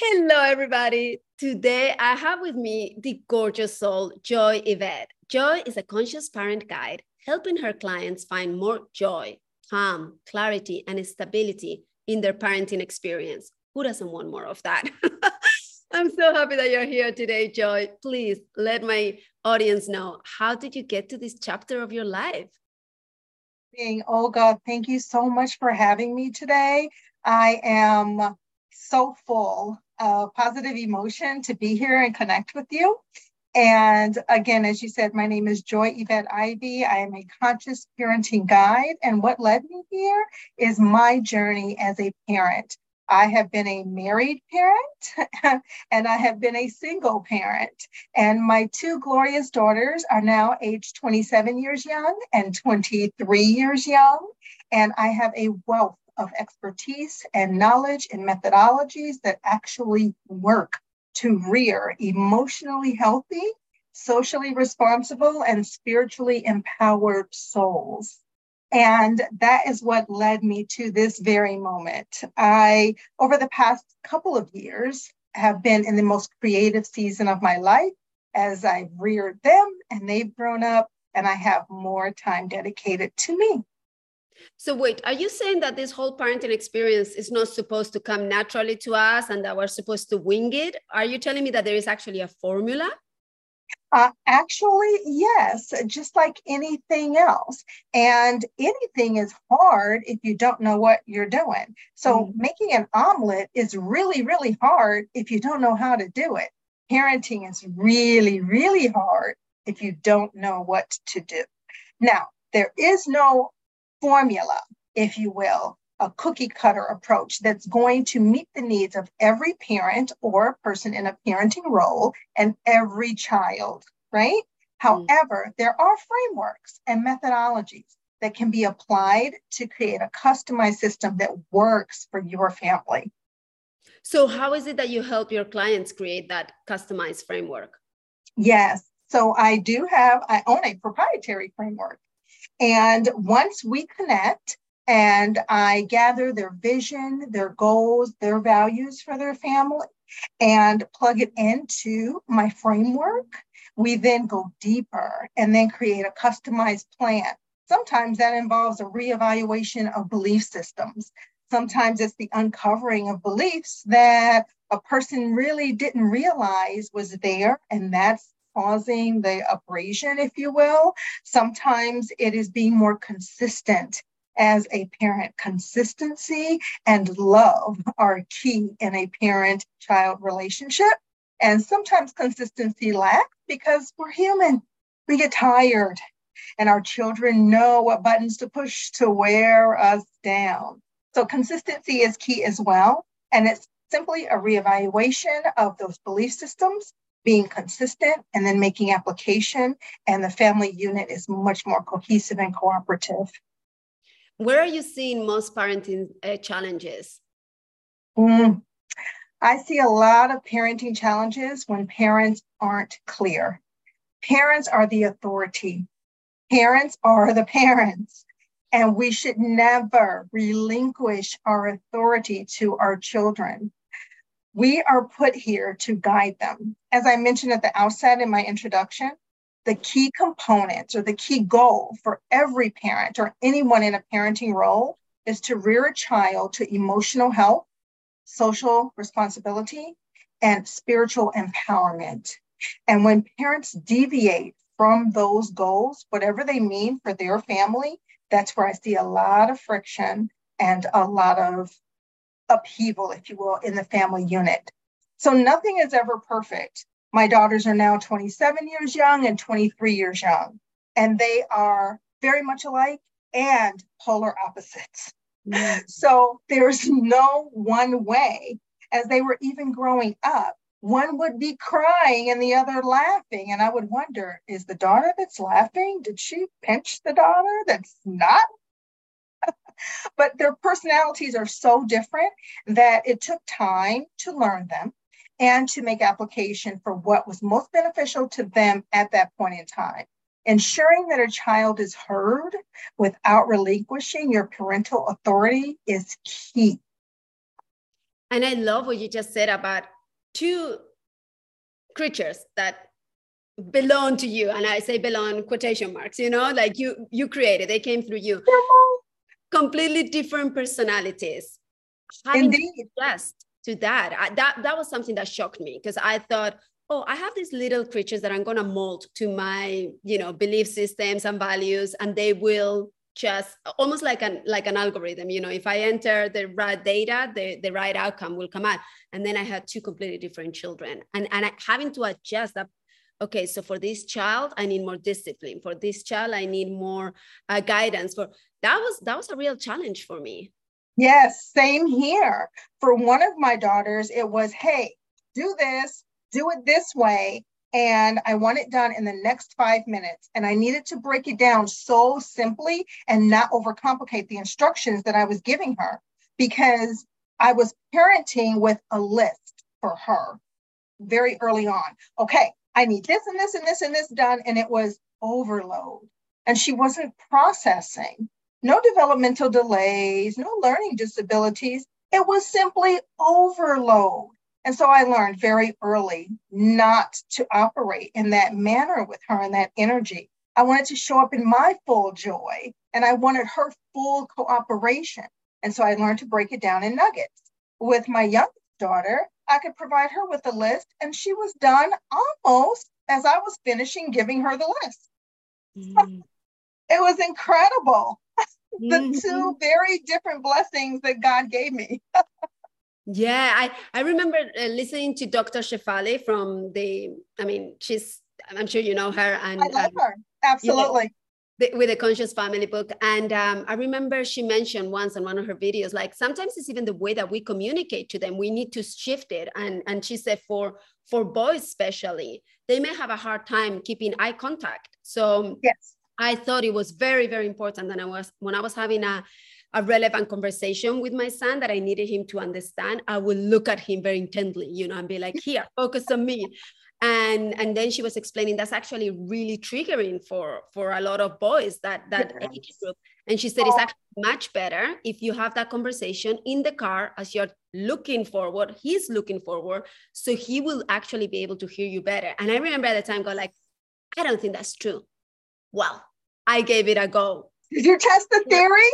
Hello, everybody. Today I have with me the gorgeous soul, Joi Yvette. Joi is a conscious parent guide helping her clients find more joy, calm, clarity, and stability in their parenting experience. Who doesn't want more of that? I'm so happy that you're here today, Joi. Please let my audience know how did you get to this chapter of your life? Being Olga, thank you so much for having me today. I am so full of positive emotion to be here and connect with you. And again, as you said, my name is Joi Yvette Ivy. I am a conscious parenting guide. And what led me here is my journey as a parent. I have been a married parent and I have been a single parent. And my two glorious daughters are now aged 27 years young and 23 years young. And I have a wealth of expertise and knowledge and methodologies that actually work to rear emotionally healthy, socially responsible, and spiritually empowered souls. And that is what led me to this very moment. I, over the past couple of years, have been in the most creative season of my life as I've reared them and they've grown up, and I have more time dedicated to me. So wait, are you saying that this whole parenting experience is not supposed to come naturally to us and that we're supposed to wing it? Are you telling me that there is actually a formula? Uh, actually, yes, just like anything else. And anything is hard if you don't know what you're doing. So, mm making an omelet is really, really hard if you don't know how to do it. Parenting is really, really hard if you don't know what to do. Now, there is no formula, if you will, a cookie cutter approach that's going to meet the needs of every parent or person in a parenting role and every child, right? Mm-hmm. However, there are frameworks and methodologies that can be applied to create a customized system that works for your family. So, how is it that you help your clients create that customized framework? Yes. So, I do have, I own a proprietary framework and once we connect and I gather their vision, their goals, their values for their family, and plug it into my framework, we then go deeper and then create a customized plan. Sometimes that involves a reevaluation of belief systems. Sometimes it's the uncovering of beliefs that a person really didn't realize was there, and that's causing the abrasion, if you will. Sometimes it is being more consistent as a parent. Consistency and love are key in a parent child relationship. And sometimes consistency lacks because we're human. We get tired, and our children know what buttons to push to wear us down. So, consistency is key as well. And it's simply a reevaluation of those belief systems being consistent and then making application and the family unit is much more cohesive and cooperative. Where are you seeing most parenting uh, challenges? Mm, i see a lot of parenting challenges when parents aren't clear. Parents are the authority. Parents are the parents. And we should never relinquish our authority to our children. We are put here to guide them. As I mentioned at the outset in my introduction, the key components or the key goal for every parent or anyone in a parenting role is to rear a child to emotional health, social responsibility, and spiritual empowerment. And when parents deviate from those goals, whatever they mean for their family, that's where I see a lot of friction and a lot of upheaval, if you will, in the family unit. So nothing is ever perfect. My daughters are now 27 years young and 23 years young, and they are very much alike and polar opposites. Mm. So there's no one way. As they were even growing up, one would be crying and the other laughing. And I would wonder, is the daughter that's laughing, did she pinch the daughter that's not? but their personalities are so different that it took time to learn them and to make application for what was most beneficial to them at that point in time. Ensuring that a child is heard without relinquishing your parental authority is key. And I love what you just said about two creatures that belong to you. And I say belong quotation marks, you know, like you you created, they came through you. Completely different personalities. Having Indeed. Yes, to that. I, that that was something that shocked me because I thought, oh, I have these little creatures that I'm gonna mold to my, you know, belief systems and values, and they will just almost like an like an algorithm. You know, if I enter the right data, the, the right outcome will come out. And then I had two completely different children. And and I, having to adjust that okay so for this child i need more discipline for this child i need more uh, guidance for that was that was a real challenge for me Yes, same here. For one of my daughters, it was, hey, do this, do it this way. And I want it done in the next five minutes. And I needed to break it down so simply and not overcomplicate the instructions that I was giving her because I was parenting with a list for her very early on. Okay, I need this and this and this and this done. And it was overload. And she wasn't processing no developmental delays, no learning disabilities. It was simply overload. And so I learned very early not to operate in that manner with her and that energy. I wanted to show up in my full joy and I wanted her full cooperation. And so I learned to break it down in nuggets. With my youngest daughter, I could provide her with a list and she was done almost as I was finishing giving her the list. Mm. it was incredible the mm-hmm. two very different blessings that God gave me. yeah, I, I remember uh, listening to Dr. Shefali from the, I mean, she's, I'm sure you know her. And I love um, her. Absolutely. with the conscious family book and um, i remember she mentioned once in one of her videos like sometimes it's even the way that we communicate to them we need to shift it and and she said for for boys especially they may have a hard time keeping eye contact so yes I thought it was very, very important that I was when I was having a, a relevant conversation with my son that I needed him to understand, I would look at him very intently, you know, and be like, here, focus on me. And and then she was explaining that's actually really triggering for for a lot of boys that that yes. age group. And she said it's actually much better if you have that conversation in the car as you're looking forward, he's looking forward, so he will actually be able to hear you better. And I remember at the time, go like, I don't think that's true. Well, I gave it a go. Did you test the theory?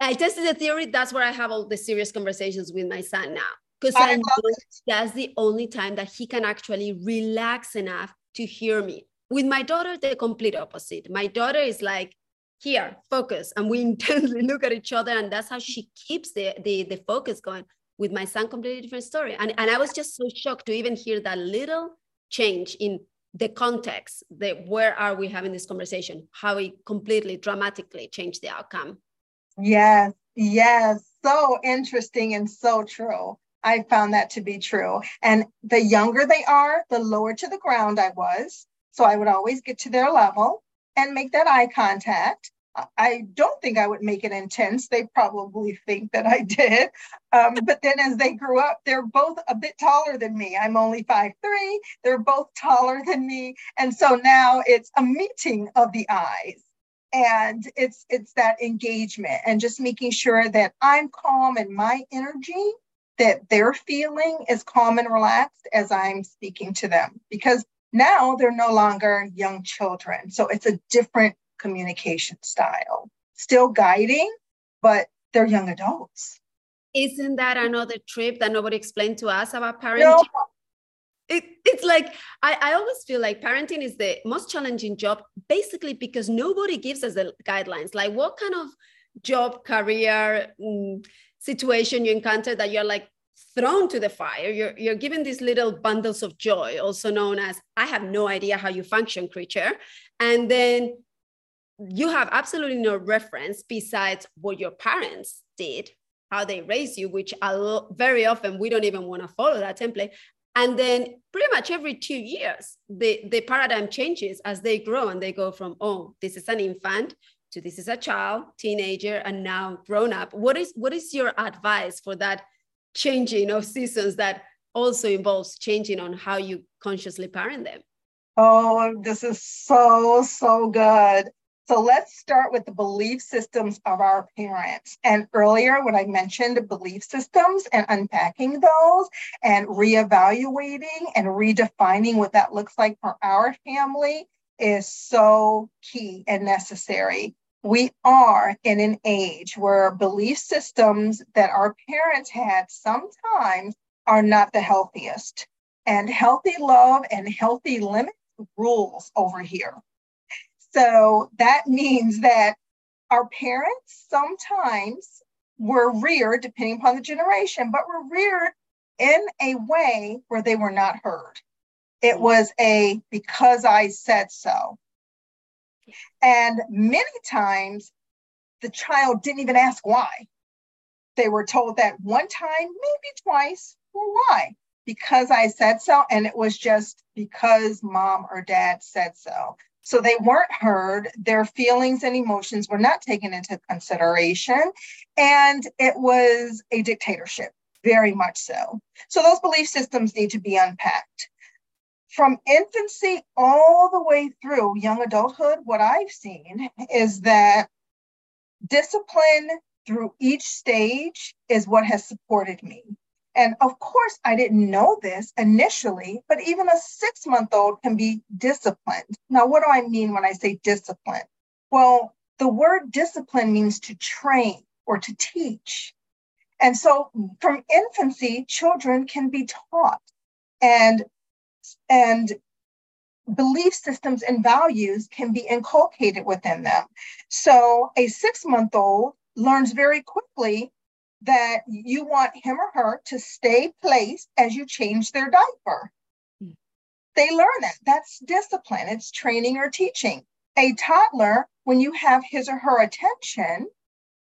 I tested the theory. That's where I have all the serious conversations with my son now. Because I, I know that's the only time that he can actually relax enough to hear me. With my daughter, the complete opposite. My daughter is like, here, focus. And we intensely look at each other. And that's how she keeps the, the, the focus going. With my son, completely different story. And, and I was just so shocked to even hear that little change in the context the where are we having this conversation how it completely dramatically changed the outcome. Yes yes so interesting and so true. I found that to be true. And the younger they are the lower to the ground i was. So i would always get to their level and make that eye contact I don't think I would make it intense. They probably think that I did. Um, but then as they grew up, they're both a bit taller than me. I'm only five three. They're both taller than me. And so now it's a meeting of the eyes. And it's it's that engagement and just making sure that I'm calm in my energy, that they're feeling as calm and relaxed as I'm speaking to them. Because now they're no longer young children. So it's a different communication style. Still guiding, but they're young adults. Isn't that another trip that nobody explained to us about parenting? No. It, it's like I, I always feel like parenting is the most challenging job basically because nobody gives us the guidelines like what kind of job career mm, situation you encounter that you're like thrown to the fire you're, you're given these little bundles of joy also known as i have no idea how you function creature and then you have absolutely no reference besides what your parents did, how they raised you, which very often we don't even want to follow that template. And then pretty much every two years, the, the paradigm changes as they grow and they go from, oh, this is an infant to this is a child, teenager, and now grown up. What is what is your advice for that changing of seasons that also involves changing on how you consciously parent them? Oh, this is so, so good. So let's start with the belief systems of our parents. And earlier, when I mentioned belief systems and unpacking those and reevaluating and redefining what that looks like for our family is so key and necessary. We are in an age where belief systems that our parents had sometimes are not the healthiest. And healthy love and healthy limits rules over here. So that means that our parents sometimes were reared, depending upon the generation, but were reared in a way where they were not heard. It mm. was a because I said so. And many times the child didn't even ask why. They were told that one time, maybe twice. Well, why? Because I said so. And it was just because mom or dad said so. So they weren't heard. Their feelings and emotions were not taken into consideration. And it was a dictatorship, very much so. So those belief systems need to be unpacked. From infancy all the way through young adulthood, what I've seen is that discipline through each stage is what has supported me. And of course, I didn't know this initially, but even a six month old can be disciplined. Now, what do I mean when I say discipline? Well, the word discipline means to train or to teach. And so from infancy, children can be taught and, and belief systems and values can be inculcated within them. So a six month old learns very quickly that you want him or her to stay placed as you change their diaper. Mm. They learn that. That's discipline, it's training or teaching. A toddler, when you have his or her attention,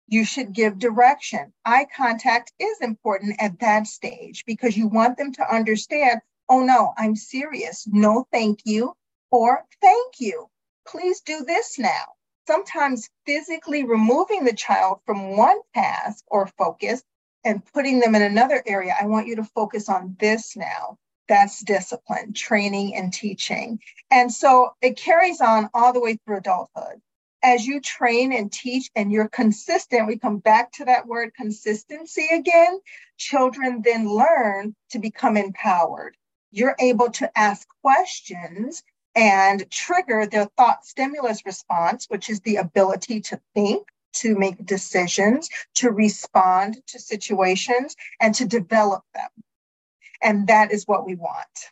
you should give direction. Eye contact is important at that stage because you want them to understand oh no, I'm serious. No, thank you. Or thank you. Please do this now sometimes physically removing the child from one task or focus and putting them in another area. I want you to focus on this now. That's discipline, training, and teaching. And so it carries on all the way through adulthood. As you train and teach and you're consistent, we come back to that word consistency again. Children then learn to become empowered. You're able to ask questions and trigger their thought stimulus response, which is the ability to think, to make decisions, to respond to situations, and to develop them. And that is what we want.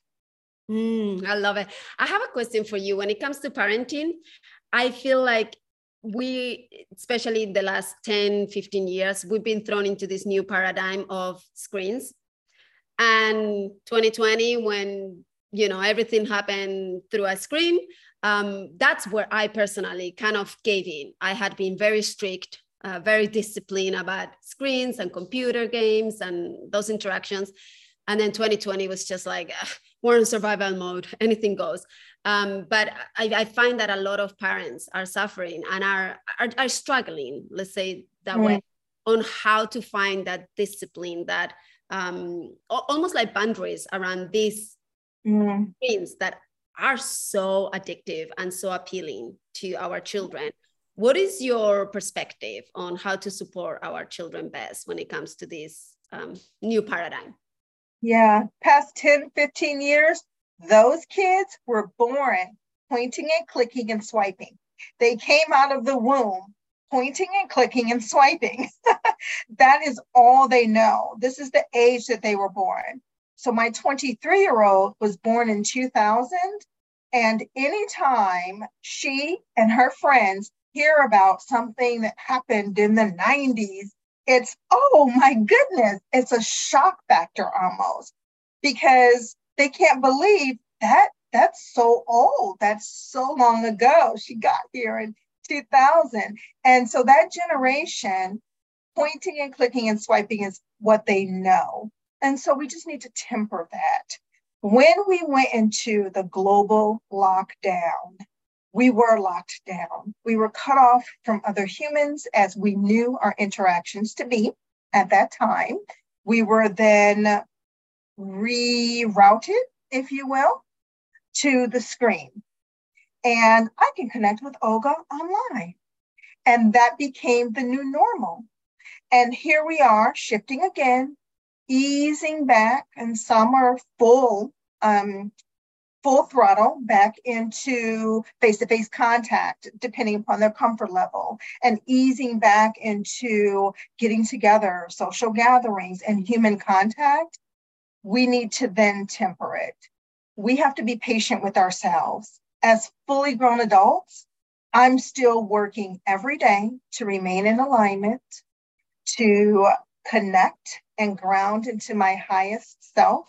Mm, I love it. I have a question for you. When it comes to parenting, I feel like we, especially in the last 10, 15 years, we've been thrown into this new paradigm of screens. And 2020, when you know everything happened through a screen. Um, that's where i personally kind of gave in. I had been very strict uh, very disciplined about screens and computer games and those interactions. And then 2020 was just like we're in survival mode. Anything goes. Um, but I, I, find that a lot of parents are suffering and are are, are struggling let's say that mm. way on how to find that discipline that um, almost like boundaries around this mm. things that are so addictive and so appealing to our children. What is your perspective on how to support our children best when it comes to this um, new paradigm? Yeah, past 10, 15 years, those kids were born pointing and clicking and swiping. They came out of the womb pointing and clicking and swiping. that is all they know. This is the age that they were born. So my 23 year old was born in 2000. And anytime she and her friends hear about something that happened in the 90s, it's, oh my goodness, it's a shock factor almost because they can't believe that that's so old. That's so long ago. She got here in 2000. And so that generation pointing and clicking and swiping is what they know. And so we just need to temper that. When we went into the global lockdown, we were locked down. We were cut off from other humans as we knew our interactions to be at that time. We were then rerouted, if you will, to the screen. And I can connect with Olga online. And that became the new normal. And here we are shifting again, easing back, and some are full um, full throttle back into face to face contact, depending upon their comfort level, and easing back into getting together, social gatherings, and human contact, we need to then temper it. We have to be patient with ourselves. As fully grown adults, I'm still working every day to remain in alignment, to connect and ground into my highest self,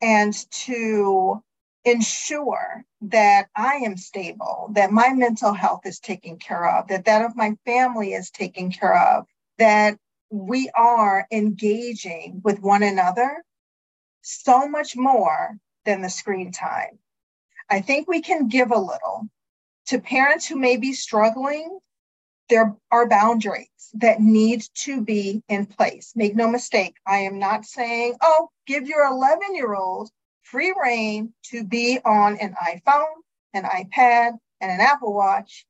and to ensure that I am stable, that my mental health is taken care of, that that of my family is taken care of, that we are engaging with one another so much more than the screen time. I think we can give a little to parents who may be struggling. There are boundaries that need to be in place. Make no mistake, I am not saying, oh, give your 11 year old free reign to be on an iPhone, an iPad, and an Apple Watch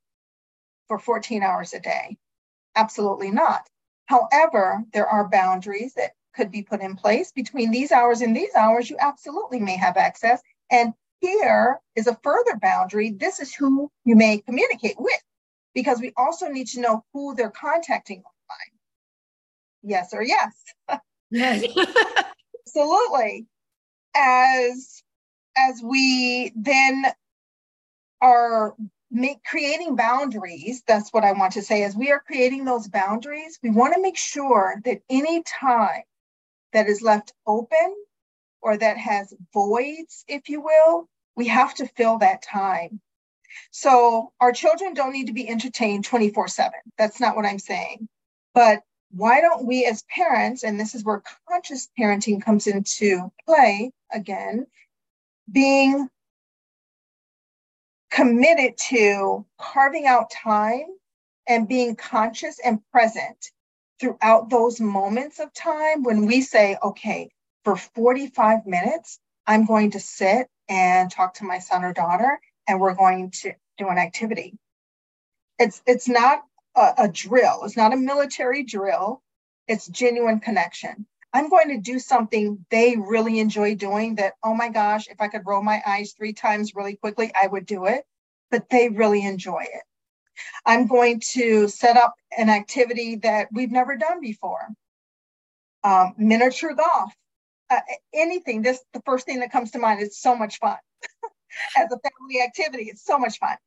for 14 hours a day. Absolutely not. However, there are boundaries that could be put in place between these hours and these hours. You absolutely may have access. And here is a further boundary. This is who you may communicate with, because we also need to know who they're contacting online. Yes or yes? Yes. Absolutely as as we then are make creating boundaries that's what i want to say as we are creating those boundaries we want to make sure that any time that is left open or that has voids if you will we have to fill that time so our children don't need to be entertained 24 7 that's not what i'm saying. But why don't we as parents, and this is where conscious parenting comes into play again, being committed to carving out time and being conscious and present throughout those moments of time when we say, okay, for 45 minutes, I'm going to sit and talk to my son or daughter, and we're going to do an activity. It's it's not a, a drill. It's not a military drill. It's genuine connection. I'm going to do something they really enjoy doing that, oh my gosh, if I could roll my eyes three times really quickly, I would do it, but they really enjoy it. I'm going to set up an activity that we've never done before um, miniature golf, uh, anything. This the first thing that comes to mind. It's so much fun as a family activity. It's so much fun.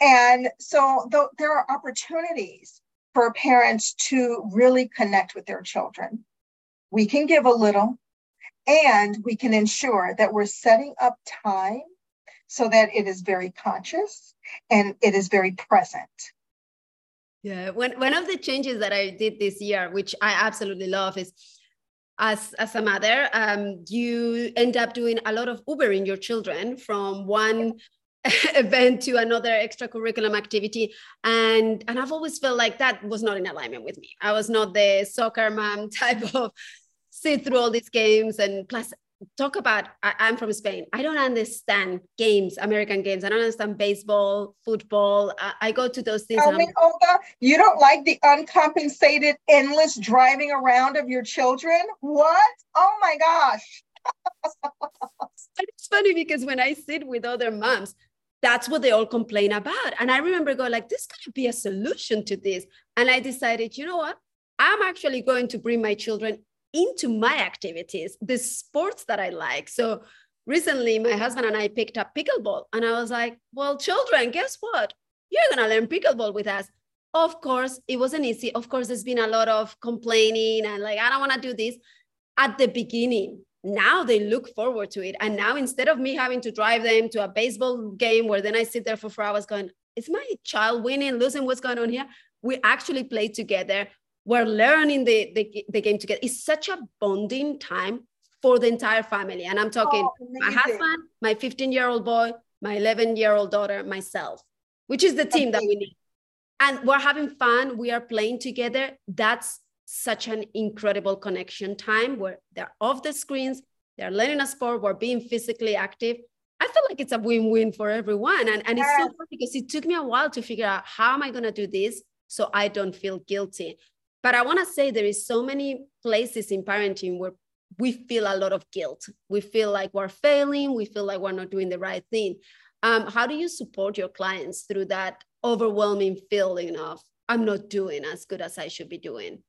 And so th- there are opportunities for parents to really connect with their children. We can give a little and we can ensure that we're setting up time so that it is very conscious and it is very present. Yeah, one, one of the changes that I did this year, which I absolutely love, is as, as a mother, um, you end up doing a lot of Ubering your children from one event to another extracurriculum activity. And and i've always felt like that was not in alignment with me. I was not the soccer mom type of sit through all these games and plus talk about I, am from spain i don't understand games american games i don't understand baseball football i, I go to those things I mean, olga you don't like the uncompensated endless driving around of your children what oh my gosh it's funny because when i sit with other moms that's what they all complain about. And I remember going like, this could be a solution to this. And I decided, you know what? I'm actually going to bring my children into my activities, the sports that I like. So recently my husband and I picked up pickleball and I was like, well, children, guess what? You're going to learn pickleball with us. Of course, it wasn't easy. Of course, there's been a lot of complaining and like, I don't want to do this at the beginning now they look forward to it. And now instead of me having to drive them to a baseball game where then I sit there for four hours going, is my child winning, losing? What's going on here? We actually play together. We're learning the, the, the game together. It's such a bonding time for the entire family. And I'm talking oh, my husband, my 15 year old boy, my 11 year old daughter, myself, which is the team that we need. And we're having fun. We are playing together. That's such an incredible connection time where they're off the screens, they're learning a sport, we're being physically active. I feel like it's a win-win for everyone. And, and it's so fun because it took me a while to figure out how am I going to do this so I don't feel guilty. But I want to say there is so many places in parenting where we feel a lot of guilt. We feel like we're failing. We feel like we're not doing the right thing. Um, how do you support your clients through that overwhelming feeling of I'm not doing as good as I should be doing?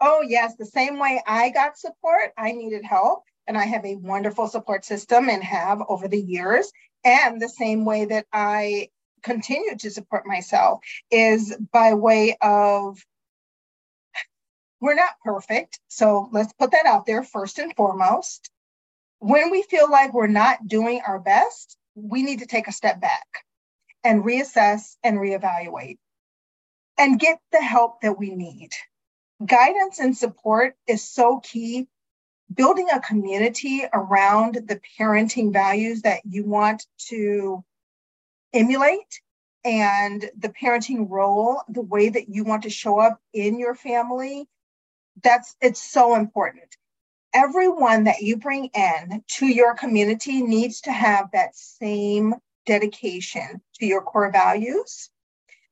Oh, yes. The same way I got support, I needed help. And I have a wonderful support system and have over the years. And the same way that I continue to support myself is by way of we're not perfect. So let's put that out there first and foremost. When we feel like we're not doing our best, we need to take a step back and reassess and reevaluate and get the help that we need. Guidance and support is so key. Building a community around the parenting values that you want to emulate and the parenting role, the way that you want to show up in your family that's it's so important. Everyone that you bring in to your community needs to have that same dedication to your core values.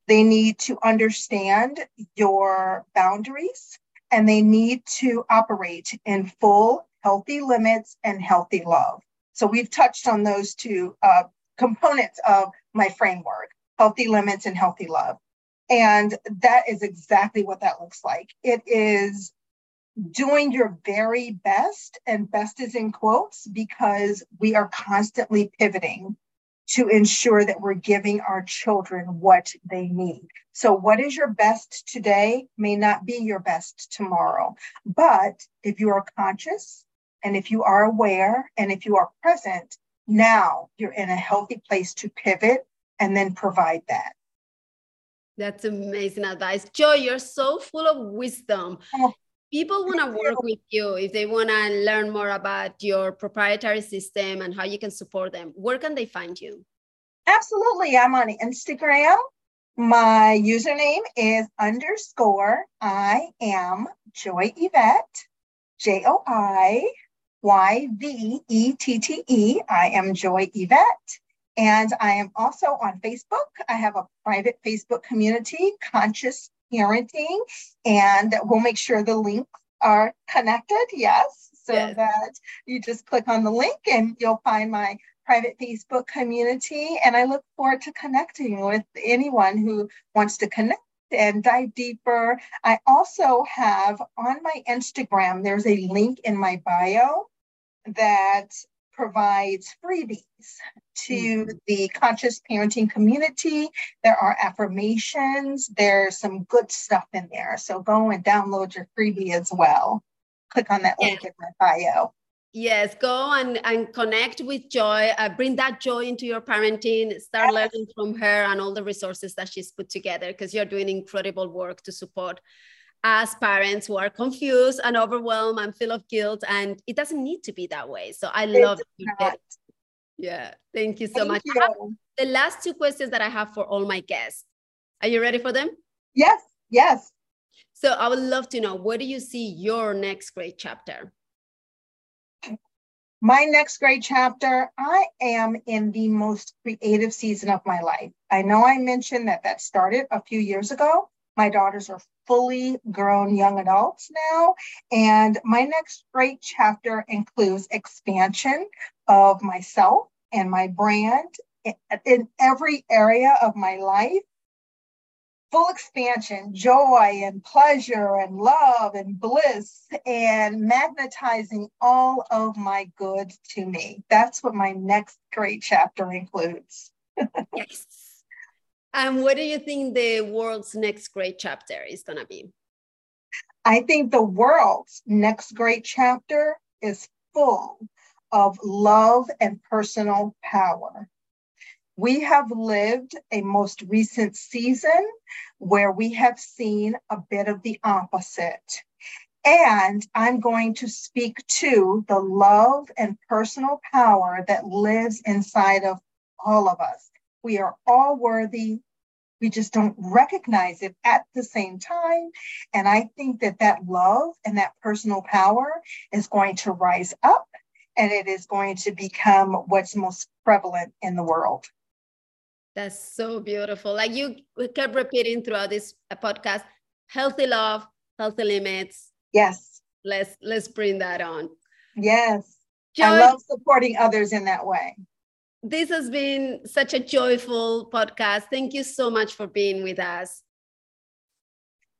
They need to understand your boundaries and they need to operate in full healthy limits and healthy love. So we've touched on those two uh, components of my framework healthy limits and healthy love and that is exactly what that looks like. It is doing your very best, and best is in quotes because we are constantly pivoting to ensure that we're giving our children what they need. So, what is your best today may not be your best tomorrow. But if you are conscious and if you are aware and if you are present, now you're in a healthy place to pivot and then provide that. That's amazing advice. Joi, you're so full of wisdom. Oh, People want to work with you if they want to learn more about your proprietary system and how you can support them. Where can they find you? Absolutely. I'm on Instagram. My username is underscore I am Joi Yvette, J O I Y V E T T E. I am Joi Yvette. And I am also on Facebook. I have a private Facebook community, Conscious Parenting, and we'll make sure the links are connected. Yes. So yes. that you just click on the link and you'll find my private Facebook community. And I look forward to connecting with anyone who wants to connect and dive deeper. I also have on my Instagram, there's a link in my bio that provides freebies to mm-hmm. the conscious parenting community. There are affirmations, there's some good stuff in there. So go and download your freebie as well. Click on that link in my bio. Yes, go and, and connect with Joi. Uh, bring that joy into your parenting. Start yes. learning from her and all the resources that she's put together because you're doing incredible work to support as parents who are confused and overwhelmed and full of guilt. And it doesn't need to be that way. So I love it. Yeah. Thank you so thank much. You. The last two questions that I have for all my guests. Are you ready for them? Yes. Yes. So I would love to know where do you see your next great chapter? My next great chapter, I am in the most creative season of my life. I know I mentioned that that started a few years ago, my daughters are fully grown young adults now. And my next great chapter includes expansion of myself and my brand in every area of my life. Full expansion, joy and pleasure and love and bliss and magnetizing all of my good to me. That's what my next great chapter includes. yes. And what do you think the world's next great chapter is going to be? I think the world's next great chapter is full of love and personal power. We have lived a most recent season where we have seen a bit of the opposite. And I'm going to speak to the love and personal power that lives inside of all of us. We are all worthy. We just don't recognize it at the same time. And I think that that love and that personal power is going to rise up and it is going to become what's most prevalent in the world. That's so beautiful. Like you kept repeating throughout this podcast, healthy love, healthy limits. Yes. Let's let's bring that on. Yes. I love supporting others in that way. This has been such a joyful podcast. Thank you so much for being with us.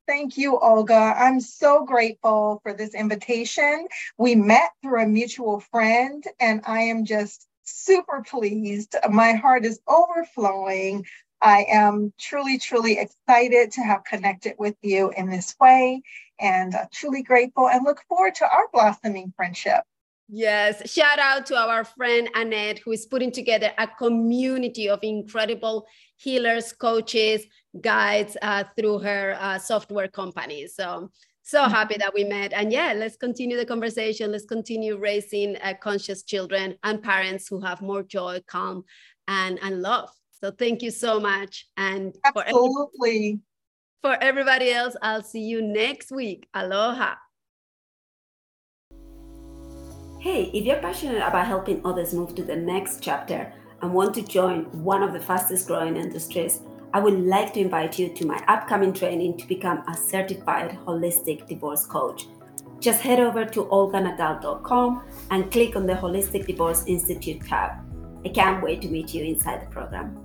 Thank you, Olga. I'm so grateful for this invitation. We met through a mutual friend, and I am just super pleased. My heart is overflowing. I am truly, truly excited to have connected with you in this way and uh, truly grateful and look forward to our blossoming friendship. Yes, shout out to our friend Annette, who is putting together a community of incredible healers, coaches, guides uh, through her uh, software company. So so happy that we met. And yeah let's continue the conversation. Let's continue raising uh, conscious children and parents who have more joy calm and and love. So thank you so much. And absolutely. For, for everybody else i'll see you next week. Aloha hey if you're passionate about helping others move to the next chapter and want to join one of the fastest growing industries I would like to invite you to my upcoming training to become a certified holistic divorce coach. Just head over to olganadal.com and click on the Holistic Divorce Institute tab. I can't wait to meet you inside the program.